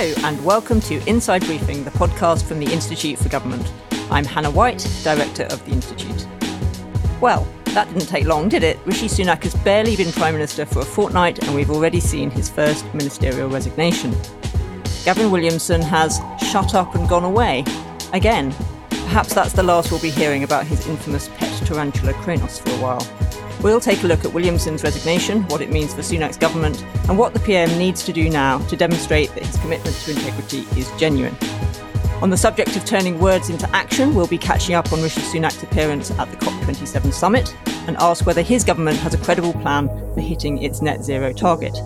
Hello, and welcome to Inside Briefing, the podcast from the Institute for Government. I'm Hannah White, Director of the Institute. Well, that didn't take long, did it? Rishi Sunak has barely been Prime Minister for a fortnight, and we've already seen his first ministerial resignation. Gavin Williamson has shut up and gone away. Again. Perhaps that's the last we'll be hearing about his infamous pet tarantula Kronos for a while. We'll take a look at Williamson's resignation, what it means for Sunak's government, and what the PM needs to do now to demonstrate that his commitment to integrity is genuine. On the subject of turning words into action, we'll be catching up on Rishi Sunak's appearance at the COP27 summit and ask whether his government has a credible plan for hitting its net zero target.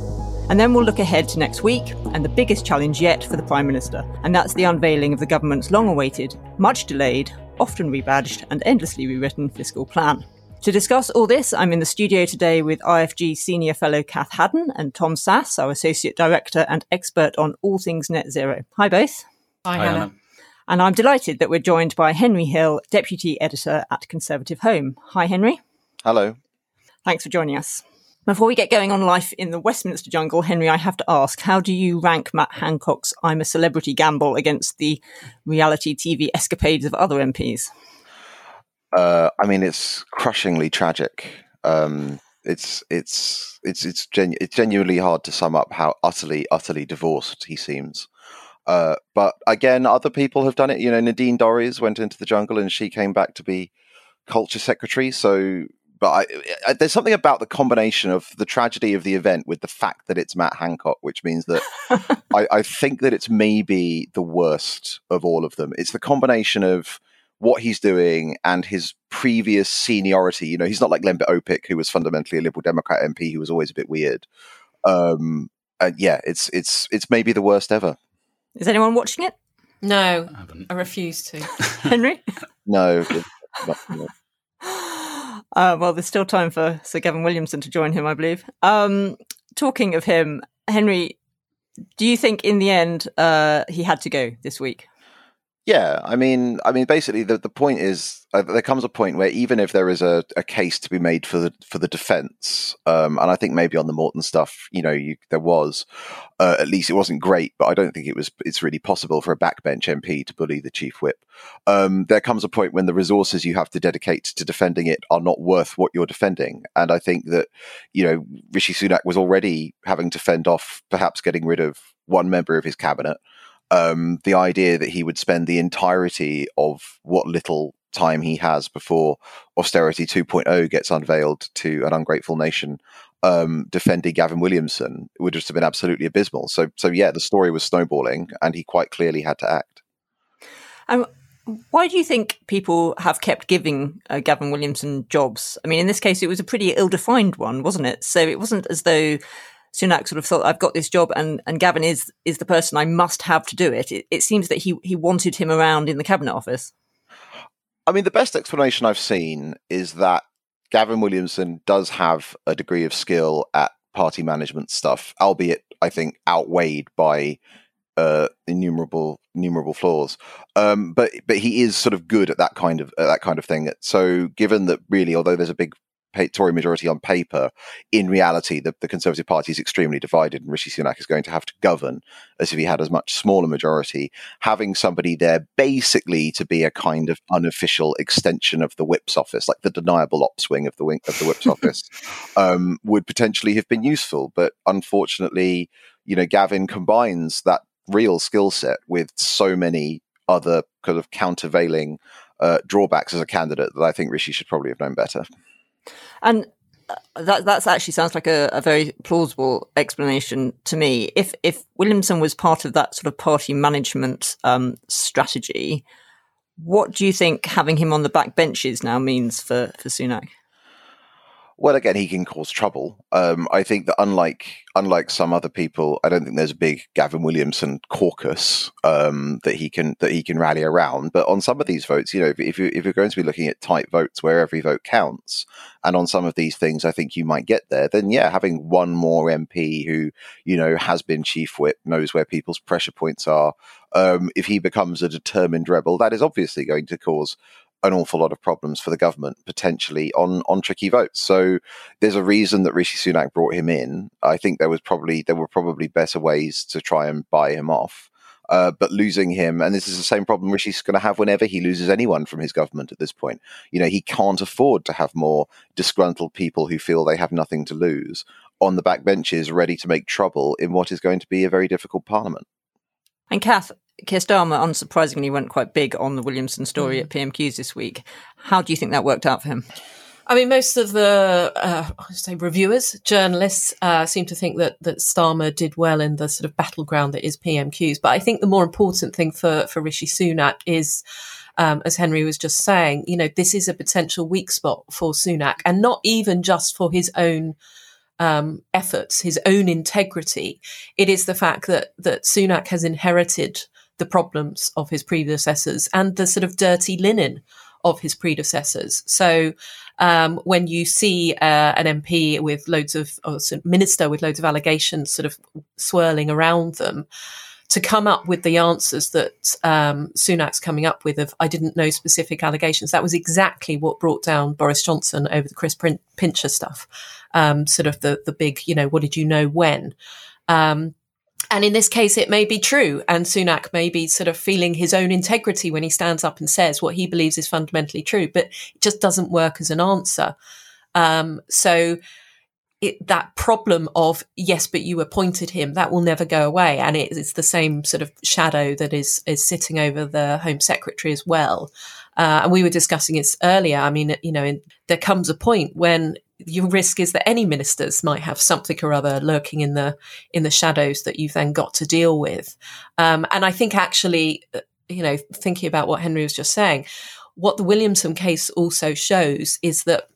And then we'll look ahead to next week and the biggest challenge yet for the Prime Minister, and that's the unveiling of the government's long awaited, much delayed, often rebadged, and endlessly rewritten fiscal plan. To discuss all this, I'm in the studio today with IFG Senior Fellow Cath Haddon and Tom Sasse, our Associate Director and expert on all things net zero. Hi, both. Hi, Hi Hannah. Hannah. And I'm delighted that we're joined by Henry Hill, Deputy Editor at ConservativeHome. Hi, Henry. Hello. Thanks for joining us. Before we get going on life in the Westminster jungle, Henry, I have to ask, how do you rank Matt Hancock's I'm a Celebrity gamble against the reality TV escapades of other MPs? Uh, I mean, it's crushingly tragic. Um, it's it's it's it's, genu- it's genuinely hard to sum up how utterly utterly divorced he seems. Uh, but again, other people have done it. You know, Nadine Dorries went into the jungle and she came back to be culture secretary. So but I, I, there's something about the combination of the tragedy of the event with the fact that it's Matt Hancock, which means that I, I, think that it's maybe the worst of all of them. It's the combination of what he's doing and his previous seniority. You know, he's not like Lembit Öpik, who was fundamentally a Liberal Democrat MP who was always a bit weird. Um, yeah, it's it's it's maybe the worst ever. Is anyone watching it? No, I, I refuse to. Henry? no. no. Uh, well, there's still time for Sir Gavin Williamson to join him, I believe. Um, talking of him, Henry, do you think in the end uh, he had to go this week? Yeah, I mean, I mean, basically, the, the point is uh, there comes a point where even if there is a, a case to be made for the for the defence, um, and I think maybe on the Morton stuff, you know, you, there was uh, at least it wasn't great, but I don't think it was. It's really possible for a backbench MP to bully the chief whip. Um, there comes a point when the resources you have to dedicate to defending it are not worth what you're defending, and I think that you know Rishi Sunak was already having to fend off perhaps getting rid of one member of his cabinet um, the idea that he would spend the entirety of what little time he has before austerity 2.0 gets unveiled to an ungrateful nation um, defending Gavin Williamson would just have been absolutely abysmal. So, so yeah, the story was snowballing, and he quite clearly had to act. Um, why do you think people have kept giving uh, Gavin Williamson jobs? I mean, in this case, it was a pretty ill-defined one, wasn't it? So it wasn't as though Sunak sort of thought, I've got this job and, and Gavin is, is the person I must have to do it. it. It seems that he, he wanted him around in the cabinet office. I mean, the best explanation I've seen is that Gavin Williamson does have a degree of skill at party management stuff, albeit I think outweighed by uh, innumerable innumerable flaws. Um, but but he is sort of good at that kind of at that kind of thing. So given that really, although there's a big Tory majority on paper, in reality, the, the Conservative Party is extremely divided, and Rishi Sunak is going to have to govern as if he had a much smaller majority. Having somebody there basically to be a kind of unofficial extension of the Whip's office, like the deniable ops wing of the wing of the Whip's office, um, would potentially have been useful. But unfortunately, you know, Gavin combines that real skill set with so many other kind of countervailing uh, drawbacks as a candidate that I think Rishi should probably have known better. And uh, that actually sounds like a, a, very plausible explanation to me. If if Williamson was part of that sort of party management um, strategy, what do you think having him on the back benches now means for for Sunak? Well, again, he can cause trouble. Um, I think that unlike unlike some other people, I don't think there's a big Gavin Williamson caucus um, that he can that he can rally around. But on some of these votes, you know, if, if, you, if you're going to be looking at tight votes where every vote counts, and on some of these things, I think you might get there. Then, yeah, having one more MP who you know has been chief whip, knows where people's pressure points are. Um, if he becomes a determined rebel, that is obviously going to cause an awful lot of problems for the government potentially on on tricky votes. So there's a reason that Rishi Sunak brought him in. I think there was probably there were probably better ways to try and buy him off. Uh, but losing him, and this is the same problem Rishi's going to have whenever he loses anyone from his government at this point. You know, he can't afford to have more disgruntled people who feel they have nothing to lose on the backbenches ready to make trouble in what is going to be a very difficult parliament. And Cath, Keir Starmer unsurprisingly went quite big on the Williamson story mm. at PMQs this week. How do you think that worked out for him? I mean, most of the uh, I say reviewers, journalists, uh, seem to think that that Starmer did well in the sort of battleground that is PMQs. But I think the more important thing for for Rishi Sunak is. Um, as Henry was just saying, you know, this is a potential weak spot for Sunak, and not even just for his own um, efforts, his own integrity. It is the fact that that Sunak has inherited the problems of his predecessors and the sort of dirty linen of his predecessors. So um, when you see uh, an MP with loads of, or minister with loads of allegations sort of swirling around them, to come up with the answers that um, Sunak's coming up with of I didn't know specific allegations. That was exactly what brought down Boris Johnson over the Chris Pincher stuff. Um, sort of the the big, you know, what did you know when? Um, and in this case, it may be true. And Sunak may be sort of feeling his own integrity when he stands up and says what he believes is fundamentally true, but it just doesn't work as an answer. Um, so it, that problem of yes, but you appointed him that will never go away, and it, it's the same sort of shadow that is is sitting over the Home Secretary as well. Uh, and we were discussing this earlier. I mean, you know, in, there comes a point when your risk is that any ministers might have something or other lurking in the in the shadows that you've then got to deal with. Um, and I think actually, uh, you know, thinking about what Henry was just saying, what the Williamson case also shows is that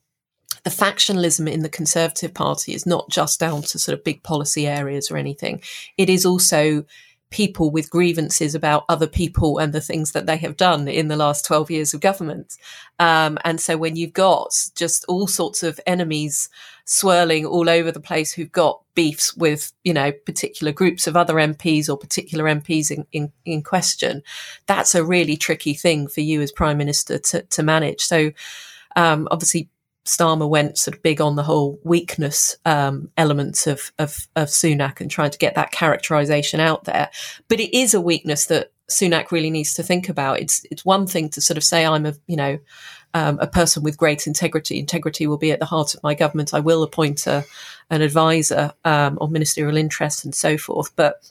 the factionalism in the Conservative Party is not just down to sort of big policy areas or anything. It is also people with grievances about other people and the things that they have done in the last 12 years of government. Um, and so when you've got just all sorts of enemies swirling all over the place who've got beefs with, you know, particular groups of other MPs or particular MPs in, in, in question, that's a really tricky thing for you as Prime Minister to, to manage. So, um, obviously Starmer went sort of big on the whole weakness um, elements of, of, of Sunak and trying to get that characterization out there. But it is a weakness that Sunak really needs to think about. It's it's one thing to sort of say I'm a you know um, a person with great integrity. Integrity will be at the heart of my government. I will appoint a, an advisor um, on ministerial interest and so forth. But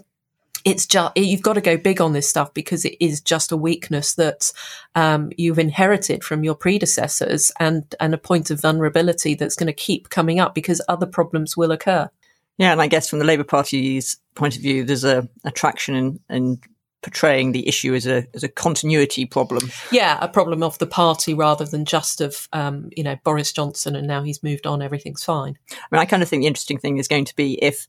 it's just you've got to go big on this stuff because it is just a weakness that um, you've inherited from your predecessors and and a point of vulnerability that's going to keep coming up because other problems will occur. Yeah, and I guess from the Labour Party's point of view, there's a attraction in, in portraying the issue as a as a continuity problem. Yeah, a problem of the party rather than just of um, you know Boris Johnson and now he's moved on, everything's fine. I mean, I kind of think the interesting thing is going to be if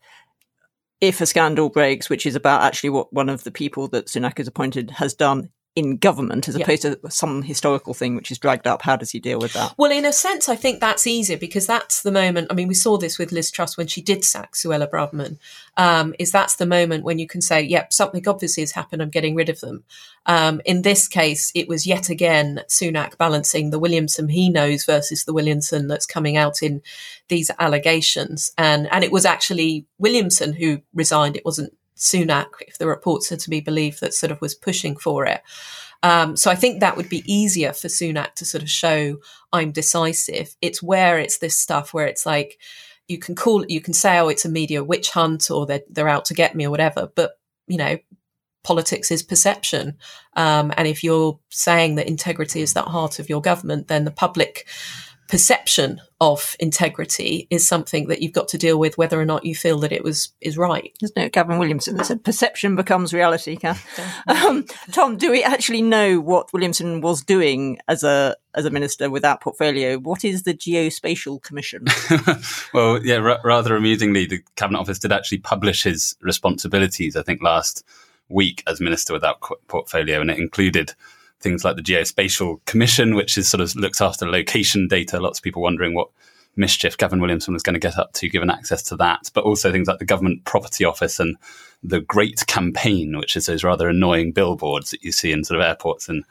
if a scandal breaks, which is about actually what one of the people that Sunak has appointed has done in government as opposed to some historical thing which is dragged up. How does he deal with that? Well, in a sense, I think that's easier because that's the moment. I mean, we saw this with Liz Truss when she did sack Suella Braverman. Um, is that's the moment when you can say, "Yep, something obviously has happened. I'm getting rid of them." Um, in this case, it was yet again Sunak balancing the Williamson he knows versus the Williamson that's coming out in these allegations, and and it was actually Williamson who resigned. It wasn't Sunak, if the reports are to be believed, that sort of was pushing for it. Um, so I think that would be easier for Sunak to sort of show I'm decisive. It's where it's this stuff where it's like you can call you can say, oh, it's a media witch hunt or they're, they're out to get me or whatever. But, you know, politics is perception. Um, and if you're saying that integrity is the heart of your government, then the public perception of integrity is something that you've got to deal with whether or not you feel that it was is right. Isn't it gavin williamson that said perception becomes reality Cath. Um, tom do we actually know what williamson was doing as a as a minister with that portfolio? What is the geospatial commission? Well yeah r- rather amusingly the cabinet office did actually publish his responsibilities i think last week as minister without that portfolio and it included things like the Geospatial Commission, which is sort of looks after location data. Lots of people wondering what mischief Gavin Williamson was going to get up to given access to that, but also things like the Government Property Office and the Great Campaign, which is those rather annoying billboards that you see in sort of airports and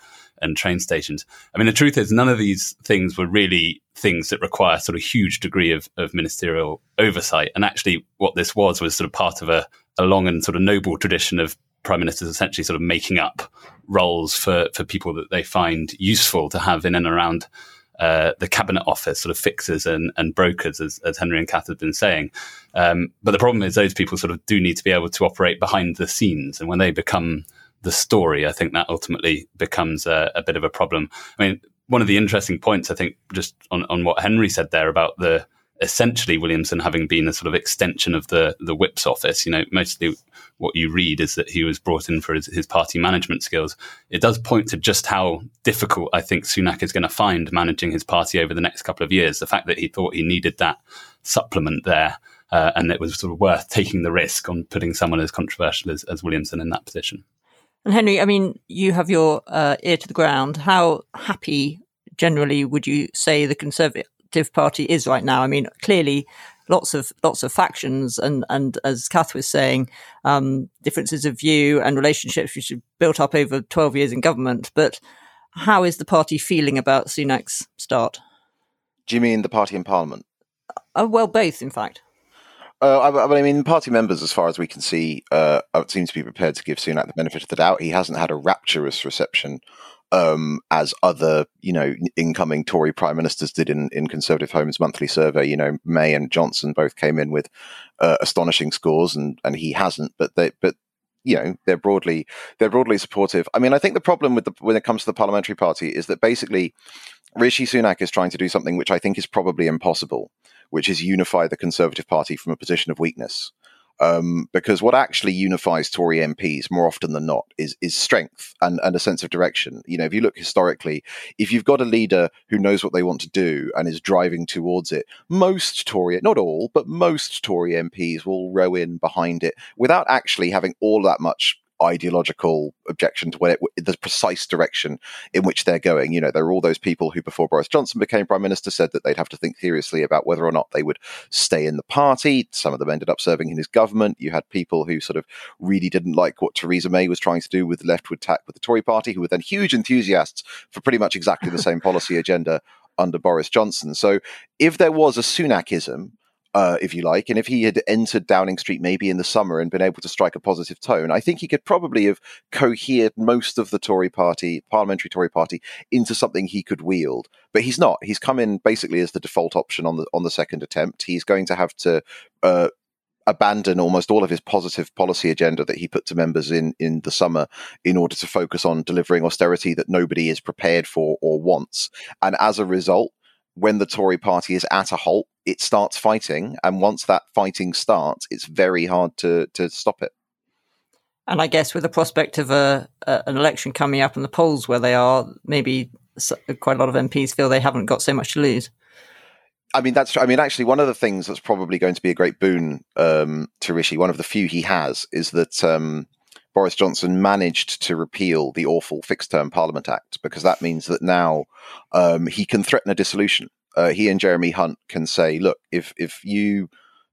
and train stations. I mean, the truth is, none of these things were really things that require sort of huge degree of, of ministerial oversight. And actually, what this was was sort of part of a, a long and sort of noble tradition of prime ministers essentially sort of making up roles for, for people that they find useful to have in and around uh, the cabinet office, sort of fixers and, and brokers, as, as Henry and Cath have been saying. Um, but the problem is those people sort of do need to be able to operate behind the scenes, and when they become the story, I think that ultimately becomes a, a bit of a problem. I mean, one of the interesting points, I think, just on, on what Henry said there about the essentially Williamson having been a sort of extension of the the whip's office. You know, mostly what you read is that he was brought in for his, his party management skills. It does point to just how difficult I think Sunak is going to find managing his party over the next couple of years. The fact that he thought he needed that supplement there. Uh, and it was sort of worth taking the risk on putting someone as controversial as, as Williamson in that position. And Henry, I mean, you have your uh, ear to the ground. How happy generally would you say the Conservative Party is right now? I mean, clearly lots of lots of factions and and as Cath was saying, um, differences of view and relationships which have built up over twelve years in government. But how is the party feeling about Sunak's start? Do you mean the party in Parliament? Uh, well, both, in fact. Uh, I, I, mean, party members, as far as we can see, uh, seem to be prepared to give Sunak the benefit of the doubt. He hasn't had a rapturous reception um, as other, you know, incoming Tory prime ministers did in, in ConservativeHome's monthly survey. You know, May and Johnson both came in with uh, astonishing scores, and and he hasn't. But they, but you know, they're broadly they're broadly supportive. I mean, I think the problem with the when it comes to the parliamentary party is that basically Rishi Sunak is trying to do something which I think is probably impossible, which is unify the Conservative Party from a position of weakness. Um, because what actually unifies Tory MPs more often than not is is strength and, and a sense of direction. You know, if you look historically, if you've got a leader who knows what they want to do and is driving towards it, most Tory, not all, but most Tory MPs will row in behind it without actually having all that much ideological objection to it, the precise direction in which they're going. You know, there are all those people who, before Boris Johnson became prime minister, said that they'd have to think seriously about whether or not they would stay in the party. Some of them ended up serving in his government. You had people who sort of really didn't like what Theresa May was trying to do with the leftward tack with the Tory party, who were then huge enthusiasts for pretty much exactly the same policy agenda under Boris Johnson. So if there was a Sunakism, uh, if you like. And if he had entered Downing Street maybe in the summer and been able to strike a positive tone, I think he could probably have cohered most of the Tory party, parliamentary Tory party, into something he could wield. But he's not. He's come in basically as the default option on the on the second attempt. He's going to have to. Uh, abandon almost all of his positive policy agenda that he put to members in in the summer in order to focus on delivering austerity that nobody is prepared for or wants and as a result when the Tory party is at a halt, it starts fighting, and once that fighting starts, it's very hard to to stop it. And I guess with the prospect of a, a an election coming up and the polls where they are, maybe quite a lot of MPs feel they haven't got so much to lose. I mean, that's. I mean, actually, one of the things that's probably going to be a great boon um, to Rishi, one of the few he has, is that um, Boris Johnson managed to repeal the awful Fixed Term Parliament Act because that means that now um, he can threaten a dissolution. Uh, he and Jeremy Hunt can say, "Look, if if you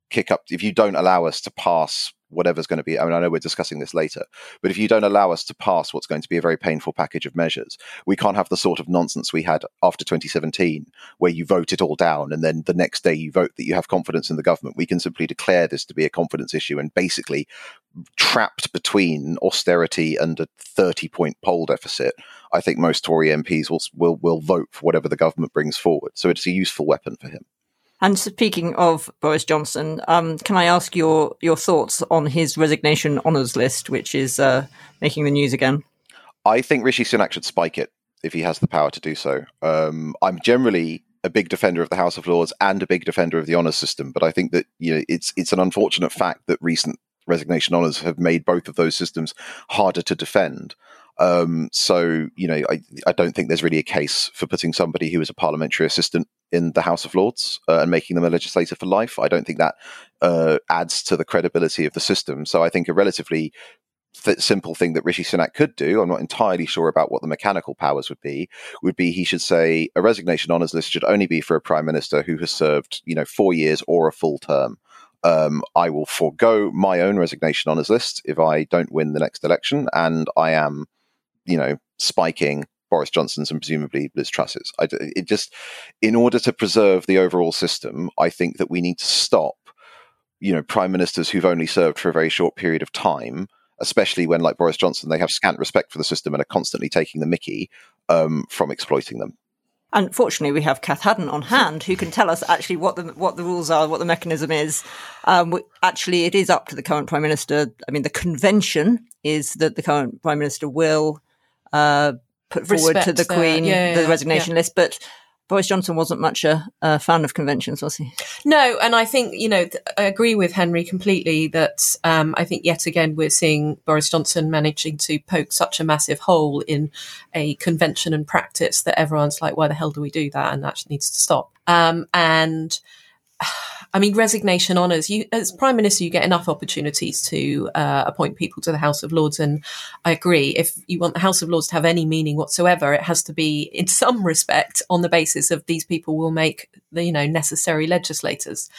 kick up, if you don't allow us to pass whatever's going to be. I mean, I know we're discussing this later, but if you don't allow us to pass what's going to be a very painful package of measures, we can't have the sort of nonsense we had after 2017, where you vote it all down and then the next day you vote that you have confidence in the government. We can simply declare this to be a confidence issue and basically trapped between austerity and a 30 point poll deficit. I think most Tory MPs will, will will vote for whatever the government brings forward. So it's a useful weapon for him. And speaking of Boris Johnson, um, can I ask your your thoughts on his resignation honours list, which is uh, making the news again? I think Rishi Sunak should spike it if he has the power to do so. Um, I'm generally a big defender of the House of Lords and a big defender of the honours system, but I think that you know it's it's an unfortunate fact that recent resignation honours have made both of those systems harder to defend. Um, so, you know, I, I don't think there's really a case for putting somebody who is a parliamentary assistant in the House of Lords uh, and making them a legislator for life. I don't think that uh, adds to the credibility of the system. So I think a relatively th- simple thing that Rishi Sunak could do, I'm not entirely sure about what the mechanical powers would be, would be he should say a resignation honours list should only be for a prime minister who has served, you know, four years or a full term. Um, I will forego my own resignation honours list if I don't win the next election, and I am you know, spiking Boris Johnson's and presumably Liz Truss's. I, it just, in order to preserve the overall system, I think that we need to stop, you know, prime ministers who've only served for a very short period of time, especially when, like Boris Johnson, they have scant respect for the system and are constantly taking the mickey um, from exploiting them. Unfortunately, we have Cath Haddon on hand who can tell us actually what the what the rules are, what the mechanism is. Um, actually, it is up to the current prime minister. I mean, the convention is that the current prime minister will uh, put forward to the Queen yeah, the resignation yeah. list, but Boris Johnson wasn't much a, a, fan of conventions, was he? No, and I think you know I agree with Henry completely that um, I think yet again we're seeing Boris Johnson managing to poke such a massive hole in a convention and practice that everyone's like, why the hell do we do that? And that needs to stop. Um, and I mean, resignation honours. You, as prime minister, you get enough opportunities to uh, appoint people to the House of Lords, and I agree. If you want the House of Lords to have any meaning whatsoever, it has to be, in some respect, on the basis of these people will make the you know necessary legislators.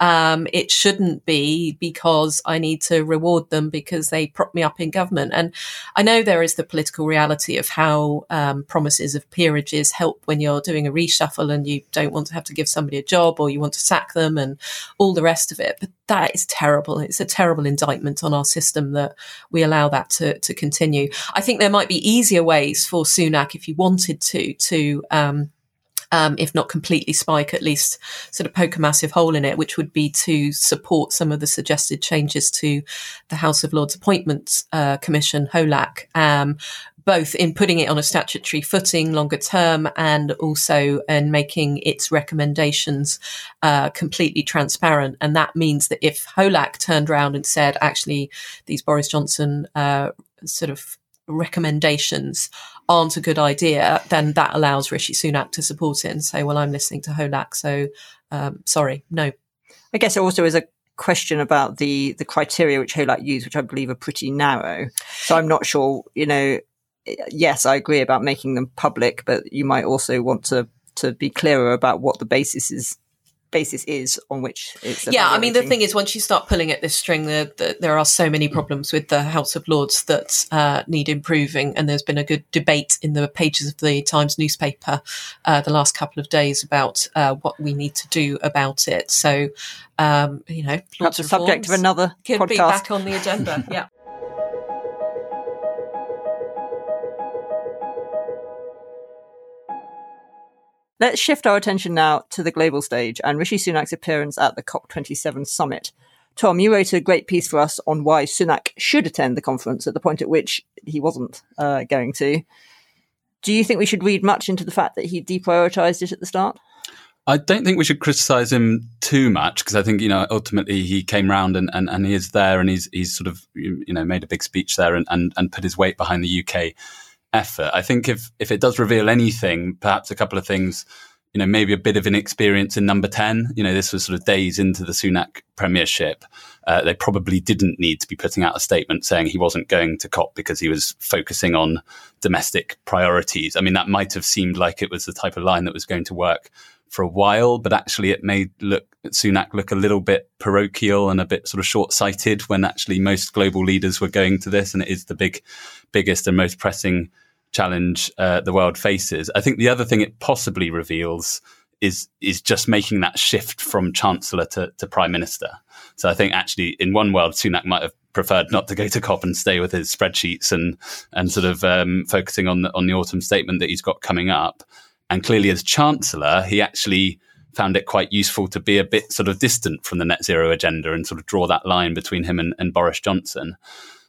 Um, it shouldn't be because I need to reward them because they prop me up in government. And I know there is the political reality of how um, promises of peerages help when you're doing a reshuffle and you don't want to have to give somebody a job or you want to sack them and all the rest of it. But that is terrible. It's a terrible indictment on our system that we allow that to, to continue. I think there might be easier ways for Sunak if you wanted to, to, um, um, if not completely spike, at least sort of poke a massive hole in it, which would be to support some of the suggested changes to the House of Lords Appointments uh, Commission, HOLAC, um, both in putting it on a statutory footing longer term and also in making its recommendations uh, completely transparent. And that means that if HOLAC turned around and said, actually, these Boris Johnson uh, sort of recommendations aren't a good idea, then that allows Rishi Sunak to support it and say, well, I'm listening to HOLAC, so um, sorry, no. I guess it also is a question about the the criteria which HOLAC use, which I believe are pretty narrow. So I'm not sure, you know, yes, I agree about making them public, but you might also want to to be clearer about what the basis is basis is on which it's yeah i mean the thing is once you start pulling at this string the, the, there are so many problems with the house of lords that uh, need improving and there's been a good debate in the pages of the times newspaper uh, the last couple of days about uh, what we need to do about it. So um, you know lots of subject of another could podcast. be back on the agenda. Yeah Let's shift our attention now to the global stage and Rishi Sunak's appearance at the COP27 summit. Tom, you wrote a great piece for us on why Sunak should attend the conference at the point at which he wasn't uh, going to. Do you think we should read much into the fact that he deprioritized it at the start? I don't think we should criticise him too much because I think you know ultimately he came round and, and, and he is there and he's he's sort of you know made a big speech there and, and, and put his weight behind the UK effort. I think if if it does reveal anything, perhaps a couple of things, you know, maybe a bit of inexperience in number ten. You know, this was sort of days into the Sunak premiership. Uh, they probably didn't need to be putting out a statement saying he wasn't going to COP because he was focusing on domestic priorities. I mean, that might have seemed like it was the type of line that was going to work for a while, but actually it made look Sunak look a little bit parochial and a bit sort of short-sighted when actually most global leaders were going to this, and it is the big, biggest and most pressing challenge uh, the world faces. I think the other thing it possibly reveals is is just making that shift from chancellor to, to prime minister. So I think actually in one world Sunak might have preferred not to go to COP and stay with his spreadsheets and and sort of um, focusing on the, on the autumn statement that he's got coming up. And clearly, as chancellor, he actually found it quite useful to be a bit sort of distant from the net zero agenda and sort of draw that line between him and, and Boris Johnson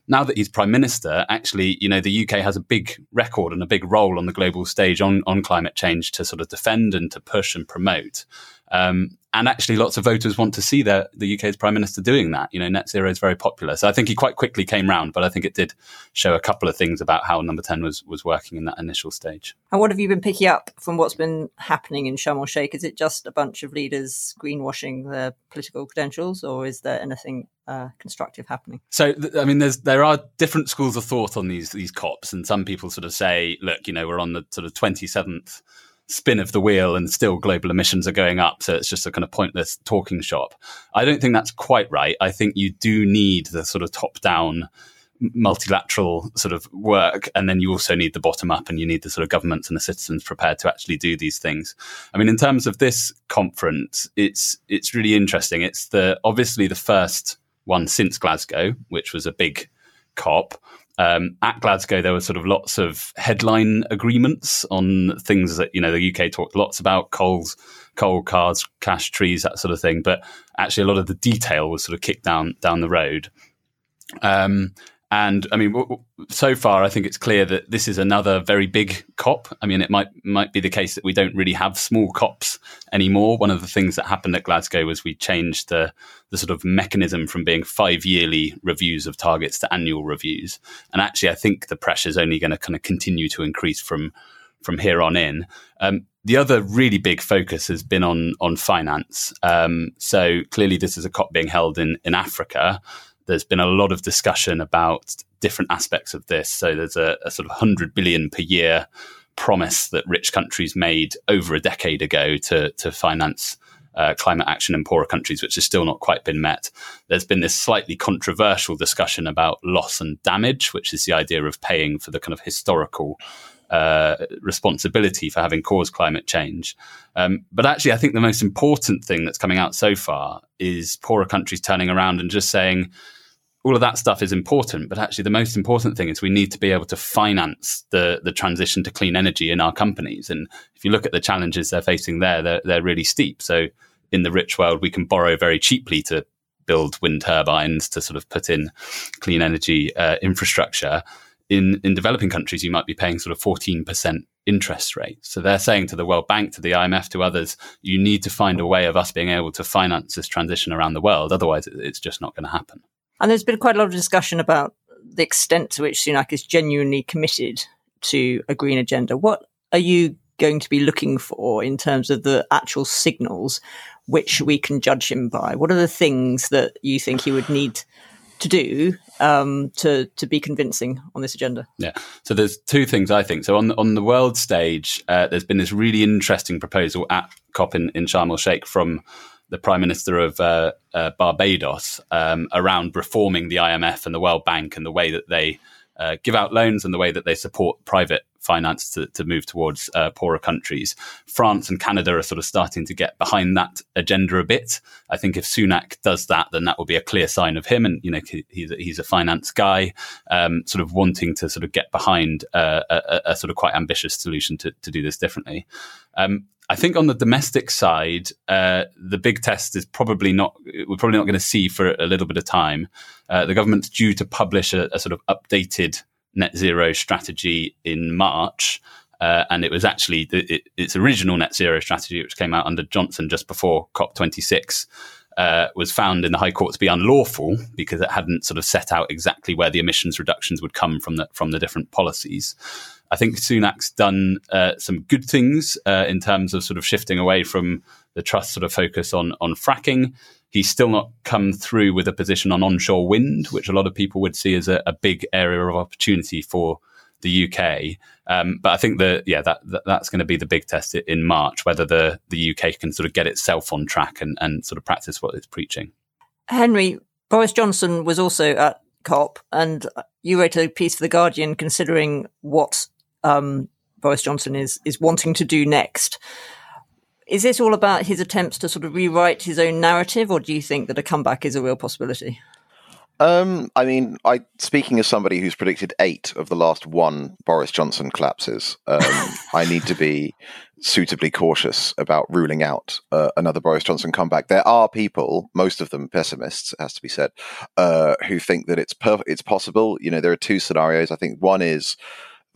now that he's prime minister, actually, you know, the UK has a big record and a big role on the global stage on, on climate change to sort of defend and to push and promote. Um, and actually, lots of voters want to see their, the UK's prime minister doing that. You know, net zero is very popular. So I think he quite quickly came round, but I think it did show a couple of things about how number 10 was, was working in that initial stage. And what have you been picking up from what's been happening in Sharm el Sheikh? Is it just a bunch of leaders greenwashing their political credentials, or is there anything uh, constructive happening? So, I mean, there's there are different schools of thought on these these COPs, and some people sort of say, look, you know, we're on the sort of 27th spin of the wheel and still global emissions are going up. So it's just a kind of pointless talking shop. I don't think that's quite right. I think you do need the sort of top down multilateral sort of work and then you also need the bottom up and you need the sort of governments and the citizens prepared to actually do these things i mean in terms of this conference it's it's really interesting it's the obviously the first one since glasgow which was a big cop um, at Glasgow, there were sort of lots of headline agreements on things that you know the UK talked lots about coals, coal cars, cash trees, that sort of thing. But actually, a lot of the detail was sort of kicked down down the road. Um, and I mean, w- so far, I think it's clear that this is another very big COP. I mean, it might might be the case that we don't really have small COPs anymore. One of the things that happened at Glasgow was we changed the the sort of mechanism from being five yearly reviews of targets to annual reviews. And actually, I think the pressure is only going to kind of continue to increase from from here on in. Um, the other really big focus has been on on finance. Um, so clearly, this is a COP being held in in Africa there's been a lot of discussion about different aspects of this. So there's a, a sort of 100 billion per year promise that rich countries made over a decade ago to, to finance uh, climate action in poorer countries, which has still not quite been met. There's been this slightly controversial discussion about loss and damage, which is the idea of paying for the kind of historical uh, responsibility for having caused climate change. Um, but actually, I think the most important thing that's coming out so far is poorer countries turning around and just saying, all of that stuff is important, but actually the most important thing is we need to be able to finance the the transition to clean energy in our companies. And if you look at the challenges they're facing there, they're, they're really steep. So in the rich world, we can borrow very cheaply to build wind turbines to sort of put in clean energy uh, infrastructure. In in developing countries, you might be paying sort of fourteen percent interest rate. So they're saying to the World Bank, to the IMF, to others, you need to find a way of us being able to finance this transition around the world. Otherwise, it's just not going to happen. And there's been quite a lot of discussion about the extent to which Sunak is genuinely committed to a green agenda. What are you going to be looking for in terms of the actual signals which we can judge him by? What are the things that you think he would need to do um, to to be convincing on this agenda? Yeah. So there's two things I think. So on on the world stage, uh, there's been this really interesting proposal at COP in, in Sharm el Sheikh from the Prime Minister of uh, uh, Barbados um, around reforming the IMF and the World Bank and the way that they uh, give out loans and the way that they support private finance to, to move towards uh, poorer countries. France and Canada are sort of starting to get behind that agenda a bit. I think if Sunak does that, then that will be a clear sign of him. And, you know, he's a, he's a finance guy, um, sort of wanting to sort of get behind uh, a, a, sort of quite ambitious solution to, to do this differently. Um, I think on the domestic side, uh, the big test is probably not, we're probably not going to see for a little bit of time. Uh, the government's due to publish a, a, sort of updated net zero strategy in March. Uh, and it was actually the, it, its original net zero strategy, which came out under Johnson just before COP26, uh, was found in the High Court to be unlawful because it hadn't sort of set out exactly where the emissions reductions would come from the from the different policies. I think Sunak's done uh, some good things uh, in terms of sort of shifting away from the Truss sort of focus on on fracking. He's still not come through with a position on onshore wind, which a lot of people would see as a, a big area of opportunity for the UK. Um, but I think that yeah, that, that that's going to be the big test in March, whether the the UK can sort of get itself on track and, and sort of practice what it's preaching. Henry Boris Johnson was also at COP, and you wrote a piece for the Guardian considering what um, Boris Johnson is is wanting to do next. Is this all about his attempts to sort of rewrite his own narrative, or do you think that a comeback is a real possibility? Um, I mean, I speaking as somebody who's predicted eight of the last one Boris Johnson collapses, um, I need to be suitably cautious about ruling out uh, another Boris Johnson comeback. There are people, most of them pessimists, it has to be said, uh, who think that it's perf- it's possible. You know, there are two scenarios. I think one is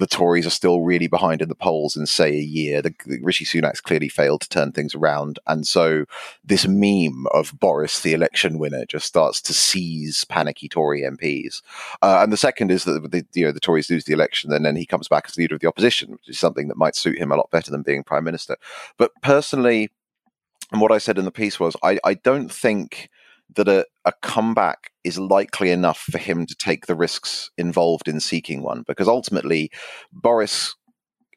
the Tories are still really behind in the polls in, say, a year. The, the, Rishi Sunak's clearly failed to turn things around. And so this meme of Boris, the election winner, just starts to seize panicky Tory MPs. Uh, and the second is that the, you know, the Tories lose the election and then he comes back as leader of the opposition, which is something that might suit him a lot better than being prime minister. But personally, and what I said in the piece was, I, I don't think that a, a comeback is likely enough for him to take the risks involved in seeking one because ultimately Boris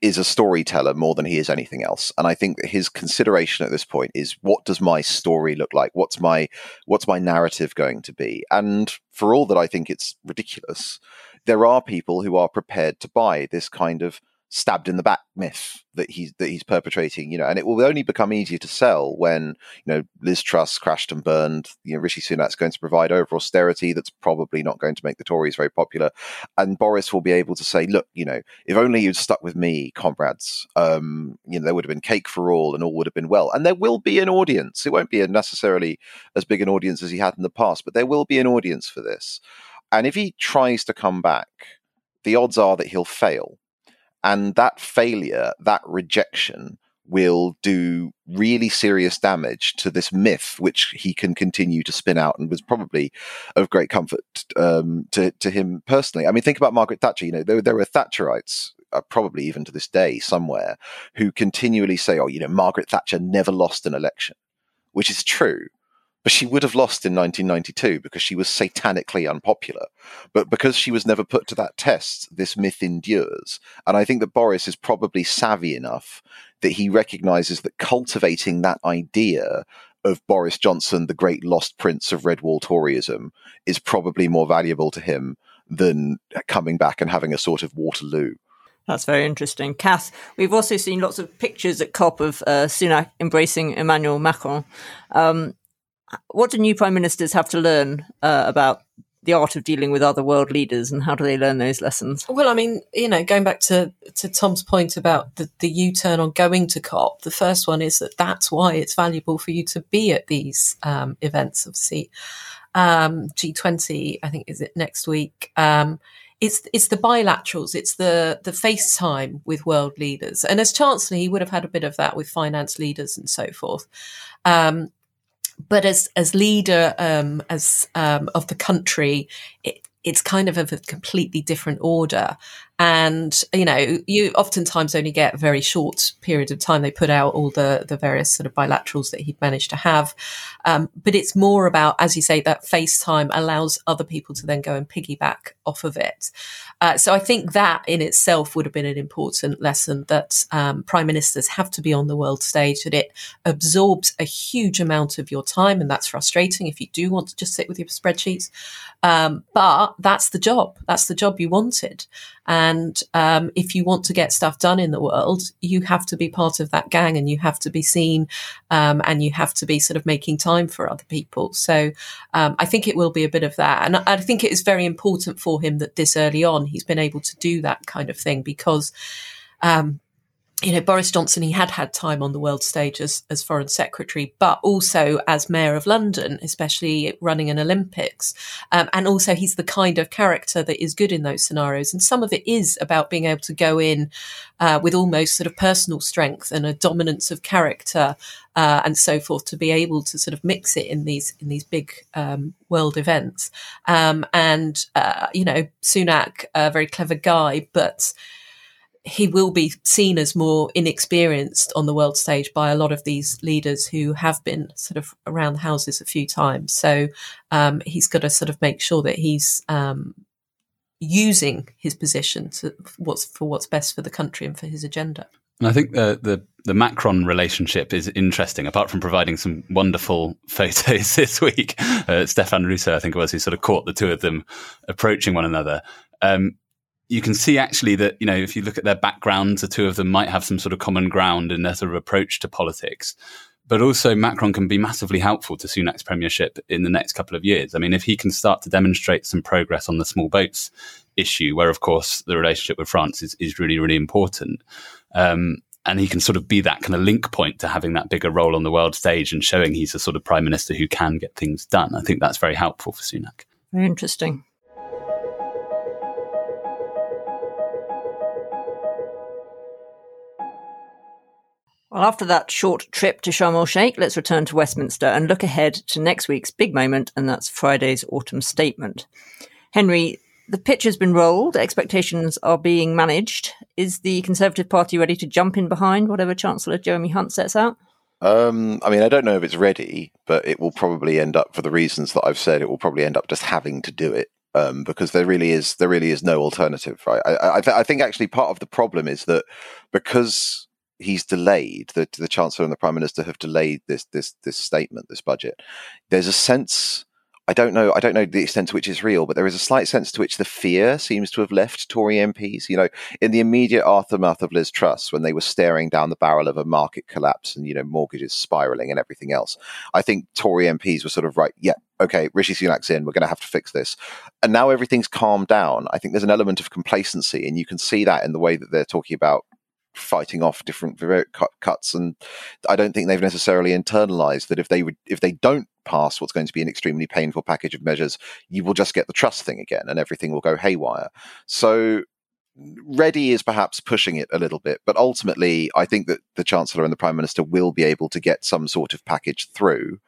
is a storyteller more than he is anything else. And I think that his consideration at this point is what does my story look like? What's my what's my narrative going to be? And for all that I think it's ridiculous, there are people who are prepared to buy this kind of stabbed in the back myth that he's that he's perpetrating, you know, and it will only become easier to sell when you know Liz Truss crashed and burned. You know, Rishi Sunak's going to provide over austerity that's probably not going to make the Tories very popular, and Boris will be able to say, look, you know, if only you'd stuck with me, comrades, um, you know, there would have been cake for all, and all would have been well. And there will be an audience. It won't be necessarily as big an audience as he had in the past, but there will be an audience for this. And if he tries to come back, the odds are that he'll fail and that failure, that rejection, will do really serious damage to this myth, which he can continue to spin out, and was probably of great comfort um, to to him personally. I mean, think about Margaret Thatcher. You know, there, there were Thatcherites. Uh, probably even to this day, somewhere, who continually say, "Oh, you know, Margaret Thatcher never lost an election," which is true but she would have lost in 1992 because she was satanically unpopular. But because she was never put to that test, this myth endures. And I think that Boris is probably savvy enough that he recognizes that cultivating that idea of Boris Johnson, the great lost prince of red wall Toryism, is probably more valuable to him than coming back and having a sort of Waterloo. That's very interesting. Cath, we've also seen lots of pictures at COP of uh, Sunak embracing Emmanuel Macron. Um, what do new prime ministers have to learn uh, about the art of dealing with other world leaders and how do they learn those lessons? Well, I mean, you know, going back to, to Tom's point about the, the U turn on going to COP, the first one is that that's why it's valuable for you to be at these um, events. Obviously, um, G20, I think, is it next week? Um, it's it's the bilaterals, it's the the FaceTime with world leaders, and as Chancellor, he would have had a bit of that with finance leaders and so forth. Um, but as as leader um, as um, of the country, it, it's kind of of a completely different order. And, you know, you oftentimes only get a very short period of time. They put out all the, the various sort of bilaterals that he'd managed to have. Um, but it's more about, as you say, that FaceTime allows other people to then go and piggyback off of it. Uh, so I think that in itself would have been an important lesson that um, prime ministers have to be on the world stage, that it absorbs a huge amount of your time. And that's frustrating if you do want to just sit with your spreadsheets. Um, but that's the job. That's the job you wanted. And um, if you want to get stuff done in the world, you have to be part of that gang and you have to be seen um, and you have to be sort of making time for other people. So um, I think it will be a bit of that. And I think it is very important for him that this early on he's been able to do that kind of thing because um, you know, Boris Johnson, he had had time on the world stage as, as foreign secretary, but also as mayor of London, especially running an Olympics. Um, and also he's the kind of character that is good in those scenarios. And some of it is about being able to go in uh, with almost sort of personal strength and a dominance of character uh, and so forth to be able to sort of mix it in these in these big um, world events. Um, and uh, you know, Sunak, a very clever guy, but he will be seen as more inexperienced on the world stage by a lot of these leaders who have been sort of around the houses a few times. So um, he's got to sort of make sure that he's um, using his position to what's for what's best for the country and for his agenda. And I think the, the the Macron relationship is interesting. Apart from providing some wonderful photos this week, uh, Stefan Rousseau, I think it was, who sort of caught the two of them approaching one another. Um, you can see actually that you know if you look at their backgrounds, the two of them might have some sort of common ground in their sort of approach to politics. But also, Macron can be massively helpful to Sunak's premiership in the next couple of years. I mean, if he can start to demonstrate some progress on the small boats issue, where of course the relationship with France is, is really, really important, um, and he can sort of be that kind of link point to having that bigger role on the world stage and showing he's a sort of prime minister who can get things done. I think that's very helpful for Sunak. Very interesting. Well, after that short trip to Sharm el Sheikh, let's return to Westminster and look ahead to next week's big moment, and that's Friday's autumn statement. Henry, the pitch has been rolled, expectations are being managed. Is the Conservative Party ready to jump in behind whatever Chancellor Jeremy Hunt sets out? Um, I mean, I don't know if it's ready, but it will probably end up, for the reasons that I've said, it will probably end up just having to do it. um, because there really is there really is no alternative, right? I, I, th- I, think actually part of the problem is that because he's delayed the the chancellor and the prime minister have delayed this this this statement, this budget. There's a sense I don't know. I don't know the extent to which it's real, but there is a slight sense to which the fear seems to have left Tory MPs. You know, in the immediate aftermath of Liz Truss, when they were staring down the barrel of a market collapse and you know mortgages spiraling and everything else, I think Tory MPs were sort of right. Yeah, okay, Rishi Sunak's in. We're going to have to fix this. And now everything's calmed down. I think there's an element of complacency, and you can see that in the way that they're talking about fighting off different cuts and i don't think they've necessarily internalized that if they would if they don't pass what's going to be an extremely painful package of measures you will just get the Truss thing again and everything will go haywire. So Ready is perhaps pushing it a little bit, but ultimately, I think that the Chancellor and the Prime Minister will be able to get some sort of package through.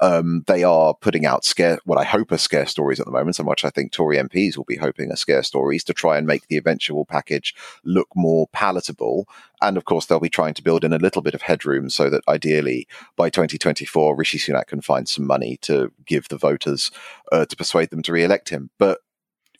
Um, they are putting out scare, what I hope are scare stories at the moment, so much I think Tory MPs will be hoping are scare stories to try and make the eventual package look more palatable. And of course, they'll be trying to build in a little bit of headroom so that ideally by 2024, Rishi Sunak can find some money to give the voters uh, to persuade them to re elect him. But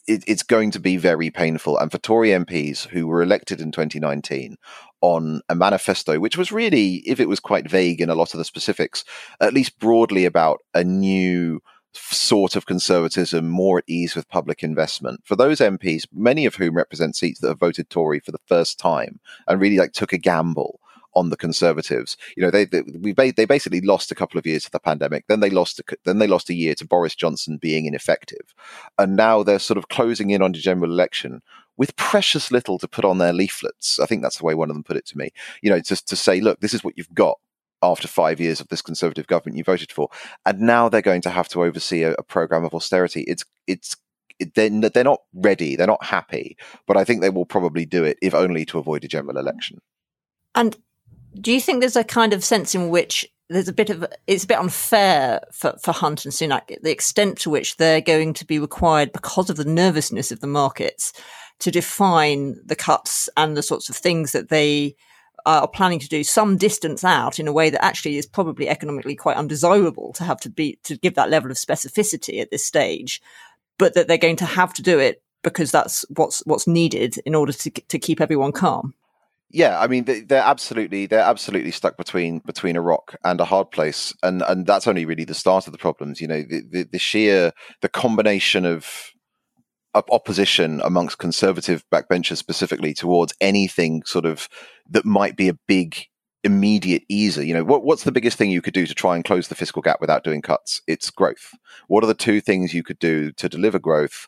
it, it's going to be very painful. And for Tory MPs who were elected in 2019 on a manifesto, which was really, if it was quite vague in a lot of the specifics, at least broadly about a new sort of conservatism, more at ease with public investment. For those MPs, many of whom represent seats that have voted Tory for the first time and really like took a gamble on the Conservatives. You know, they they, we they basically lost a couple of years to the pandemic. Then they lost a, then they lost a year to Boris Johnson being ineffective, and now they're sort of closing in on the general election with precious little to put on their leaflets. I think that's the way one of them put it to me. You know, just to say, look, this is what you've got after five years of this conservative government you voted for, and now they're going to have to oversee a, a program of austerity. It's it's they're, they're not ready, they're not happy, but I think they will probably do it if only to avoid a general election. And do you think there's a kind of sense in which there's a bit of it's a bit unfair for, for Hunt and Sunak the extent to which they're going to be required because of the nervousness of the markets to define the cuts and the sorts of things that they are planning to do some distance out in a way that actually is probably economically quite undesirable to have to be to give that level of specificity at this stage, but that they're going to have to do it because that's what's what's needed in order to to keep everyone calm yeah, I mean they're absolutely they're absolutely stuck between between a rock and a hard place, and and that's only really the start of the problems. You know, the the, the sheer the combination of opposition amongst conservative backbenchers specifically towards anything sort of that might be a big immediate easer. You know, what, what's the biggest thing you could do to try and close the fiscal gap without doing cuts? It's growth. What are the two things you could do to deliver growth?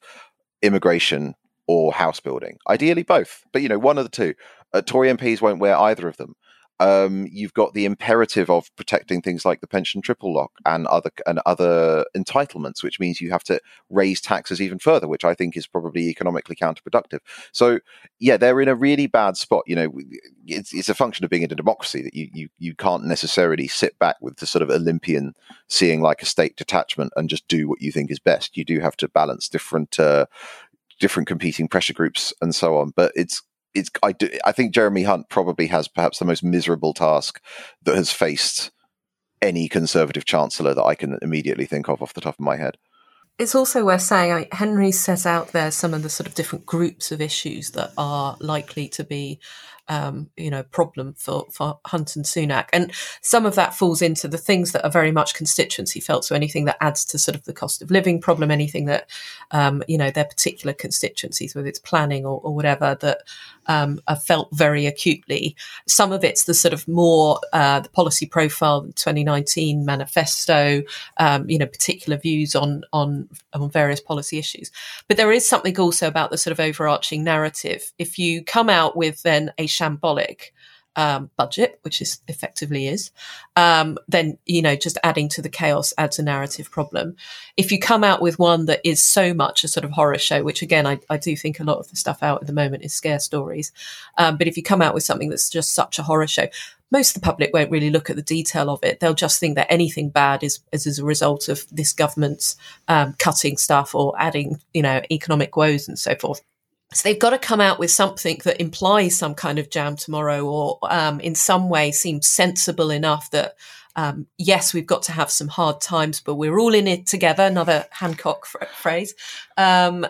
Immigration or house building. Ideally, both, but you know, one of the two. Uh, Tory MPs won't wear either of them. Um, you've got the imperative of protecting things like the pension triple lock and other and other entitlements, which means you have to raise taxes even further, which I think is probably economically counterproductive. So, yeah, they're in a really bad spot. You know, it's, it's a function of being in a democracy that you, you you can't necessarily sit back with the sort of Olympian seeing like a state detachment and just do what you think is best. You do have to balance different uh, different competing pressure groups and so on. But it's it's I do I think Jeremy Hunt probably has perhaps the most miserable task that has faced any conservative chancellor that I can immediately think of off the top of my head. It's also worth saying I Henry says out there some of the sort of different groups of issues that are likely to be um, you know, problem for, for Hunt and Sunak. And some of that falls into the things that are very much constituency felt. So anything that adds to sort of the cost of living problem, anything that, um, you know, their particular constituencies, whether it's planning or, or whatever, that um, are felt very acutely. Some of it's the sort of more uh, the policy profile, the 2019 manifesto, um, you know, particular views on, on on various policy issues. But there is something also about the sort of overarching narrative. If you come out with then a shambolic um, budget, which is effectively is, um, then you know just adding to the chaos adds a narrative problem. If you come out with one that is so much a sort of horror show, which again I, I do think a lot of the stuff out at the moment is scare stories, um, but if you come out with something that's just such a horror show, most of the public won't really look at the detail of it. They'll just think that anything bad is, is as a result of this government's um, cutting stuff or adding, you know, economic woes and so forth. So they've got to come out with something that implies some kind of jam tomorrow, or um, in some way seems sensible enough that um, yes, we've got to have some hard times, but we're all in it together. Another Hancock f- phrase, um,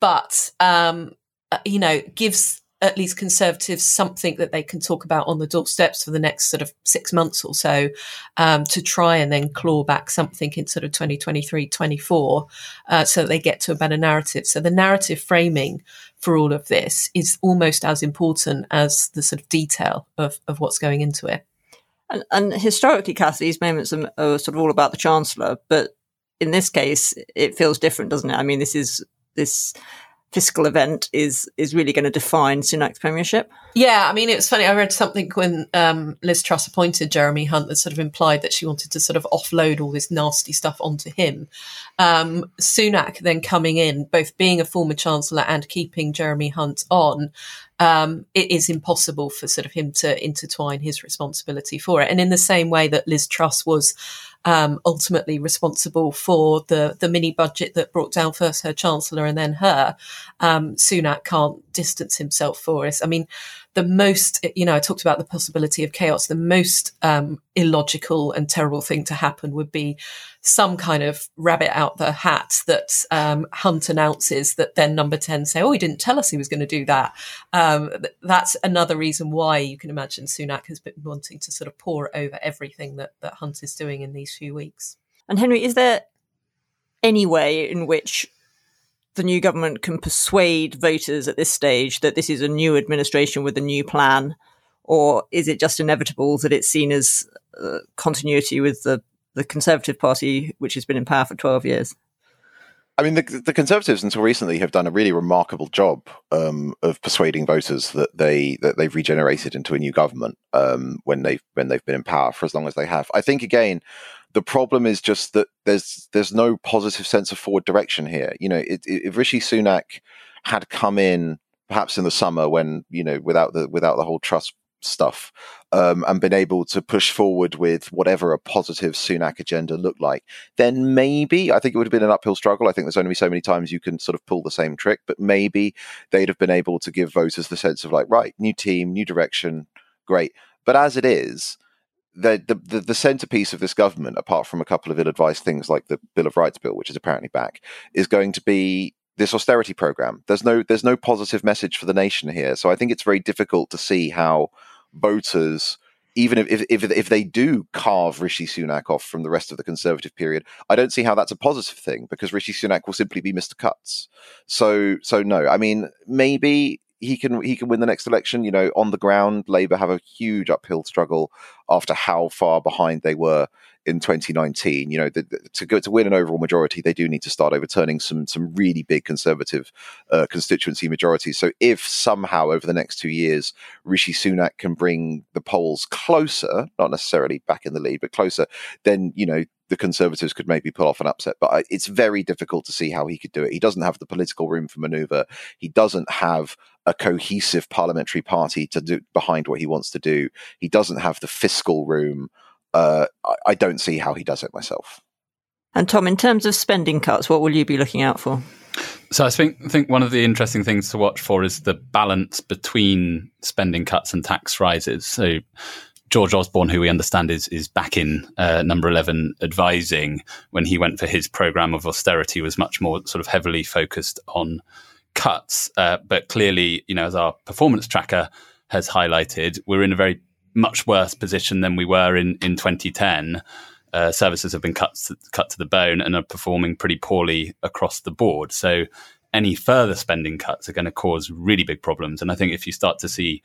but um, uh, you know, gives at least conservatives something that they can talk about on the doorsteps for the next sort of six months or so um, to try and then claw back something in sort of 2023 24 uh, so that they get to a better narrative so the narrative framing for all of this is almost as important as the sort of detail of, of what's going into it. And, and historically Cath these moments are, are sort of all about the chancellor but in this case it feels different doesn't it? I mean this is this fiscal event is is really going to define Sunak's premiership. Yeah, I mean, it was funny. I read something when um, Liz Truss appointed Jeremy Hunt that sort of implied that she wanted to sort of offload all this nasty stuff onto him. Um, Sunak then coming in, both being a former chancellor and keeping Jeremy Hunt on, um, it is impossible for sort of him to intertwine his responsibility for it. And in the same way that Liz Truss was um, ultimately responsible for the the mini budget that brought down first her chancellor and then her. Um, Sunak can't distance himself for us. I mean, the most, you know, I talked about the possibility of chaos. The most um, illogical and terrible thing to happen would be some kind of rabbit out the hat that um, Hunt announces that then number 10 say, oh, he didn't tell us he was going to do that. Um, that's another reason why you can imagine Sunak has been wanting to sort of pore over everything that, that Hunt is doing in these few weeks. And Henry, is there any way in which the new government can persuade voters at this stage that this is a new administration with a new plan? Or is it just inevitable that it's seen as uh, continuity with the, the Conservative Party, which has been in power for 12 years? I mean, the, the Conservatives until recently have done a really remarkable job um, of persuading voters that they that they've regenerated into a new government um, when they when they've been in power for as long as they have. I think again, the problem is just that there's there's no positive sense of forward direction here. You know, it, it, if Rishi Sunak had come in perhaps in the summer when you know without the without the whole Truss stuff um, and been able to push forward with whatever a positive Sunak agenda looked like, then maybe I think it would have been an uphill struggle. I think there's only so many times you can sort of pull the same trick, but maybe they'd have been able to give voters the sense of like, right, new team, new direction, great. But as it is, the, the, the centerpiece of this government, apart from a couple of ill-advised things like the Bill of Rights bill, which is apparently back, is going to be this austerity program. There's no there's no positive message for the nation here, so I think it's very difficult to see how voters, even if if if they do carve Rishi Sunak off from the rest of the Conservative period, I don't see how that's a positive thing because Rishi Sunak will simply be Mr. Cuts. So so no, I mean maybe he can he can win the next election. You know, on the ground, Labour have a huge uphill struggle after how far behind they were in 2019. You know, the, the, to go to win an overall majority, they do need to start overturning some some really big Conservative uh, constituency majorities. So if somehow over the next two years Rishi Sunak can bring the polls closer, not necessarily back in the lead, but closer, then you know the Conservatives could maybe pull off an upset. But it's very difficult to see how he could do it. He doesn't have the political room for manoeuvre. He doesn't have a cohesive parliamentary party to do behind what he wants to do. He doesn't have the fiscal room uh, I, I don't see how he does it myself. And Tom, in terms of spending cuts, what will you be looking out for? So I think think one of the interesting things to watch for is the balance between spending cuts and tax rises. So George Osborne, who we understand is is back in uh, number eleven advising, when he went for his program of austerity, was much more sort of heavily focused on cuts. Uh, but clearly, you know, as our performance tracker has highlighted, we're in a very much worse position than we were in in 2010. Uh, services have been cut to, cut to the bone and are performing pretty poorly across the board. So any further spending cuts are going to cause really big problems. And I think if you start to see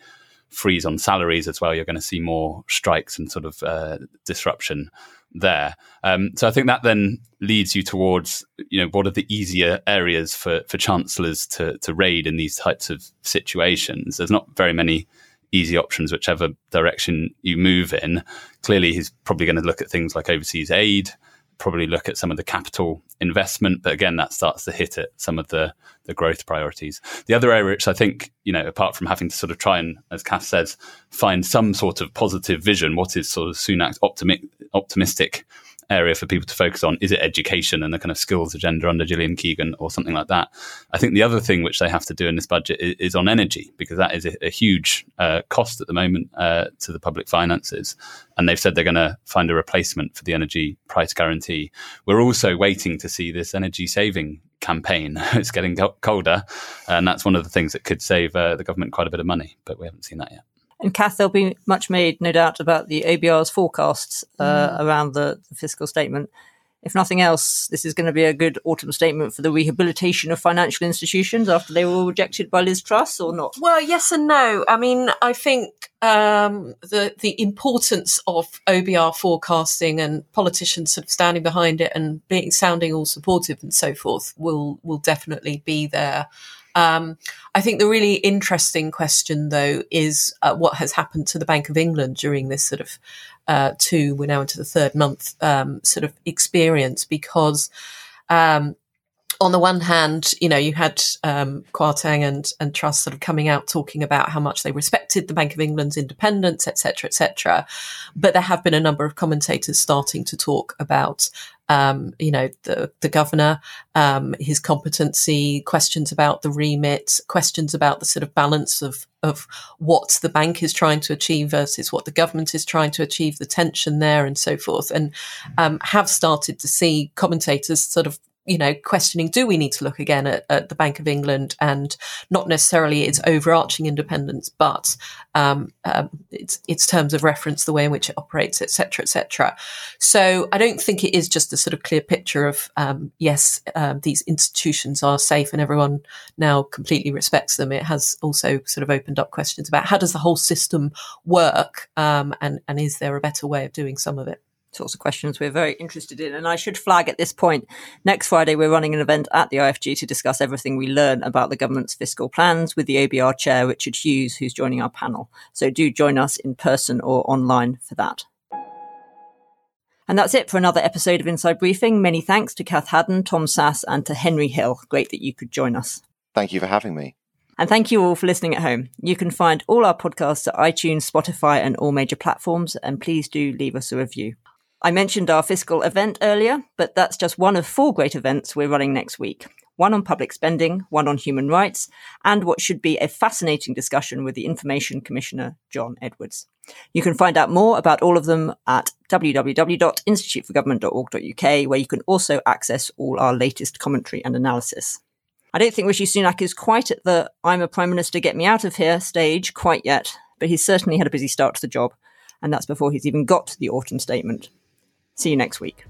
freeze on salaries as well, you're going to see more strikes and sort of uh, disruption there. Um, so I think that then leads you towards, you know, what are the easier areas for for chancellors to to raid in these types of situations? There's not very many easy options, whichever direction you move in. Clearly, he's probably going to look at things like overseas aid, probably look at some of the capital investment, but again, that starts to hit at some of the the growth priorities. The other area, which I think, you know, apart from having to sort of try and, as Cath says, find some sort of positive vision, what is sort of Sunak's optimi- optimistic area for people to focus on. Is it education and the kind of skills agenda under Gillian Keegan or something like that? I think the other thing which they have to do in this budget is, is on energy because that is a, a huge uh, cost at the moment uh, to the public finances. And they've said they're going to find a replacement for the energy price guarantee. We're also waiting to see this energy saving campaign. it's getting colder, and that's one of the things that could save uh, the government quite a bit of money, but we haven't seen that yet. And Cath, there'll be much made, no doubt, about the OBR's forecasts uh, mm. around the, the, fiscal statement. If nothing else, this is going to be a good autumn statement for the rehabilitation of financial institutions after they were rejected by Liz Truss, or not? Well, yes and no. I mean, I think um, the the importance of OBR forecasting and politicians sort of standing behind it and being sounding all supportive and so forth will will definitely be there. Um, I think the really interesting question, though, is uh, what has happened to the Bank of England during this sort of uh, two, we're now into the third month um, sort of experience, because um, on the one hand, you know, you had um, Kwarteng and and sort of coming out talking about how much they respected the Bank of England's independence, etc., etc. But there have been a number of commentators starting to talk about um, you know, the, the governor, um, his competency, questions about the remit, questions about the sort of balance of, of what the bank is trying to achieve versus what the government is trying to achieve, the tension there and so forth. And um, have started to see commentators sort of you know, questioning do we need to look again at, at, the Bank of England and not necessarily its overarching independence, but um, um, its its terms of reference, the way in which it operates, etc., etc. So I don't think it is just a sort of clear picture of um, yes, um, these institutions are safe and everyone now completely respects them. It has also sort of opened up questions about how does the whole system work, um, and and is there a better way of doing some of it sorts of questions we're very interested in. And I should flag at this point, next Friday, we're running an event at the IFG to discuss everything we learn about the government's fiscal plans with the OBR chair, Richard Hughes, who's joining our panel. So do join us in person or online for that. And that's it for another episode of Inside Briefing. Many thanks to Cath Haddon, Tom Sasse, and to Henry Hill. Great that you could join us. Thank you for having me. And thank you all for listening at home. You can find all our podcasts at iTunes, Spotify, and all major platforms. And please do leave us a review. I mentioned our fiscal event earlier, but that's just one of four great events we're running next week. One on public spending, one on human rights, and what should be a fascinating discussion with the Information Commissioner, John Edwards. You can find out more about all of them at www.instituteforgovernment.org.uk, where you can also access all our latest commentary and analysis. I don't think Rishi Sunak is quite at the I'm a Prime Minister, get me out of here stage quite yet, but he's certainly had a busy start to the job, and that's before he's even got the autumn statement. See you next week.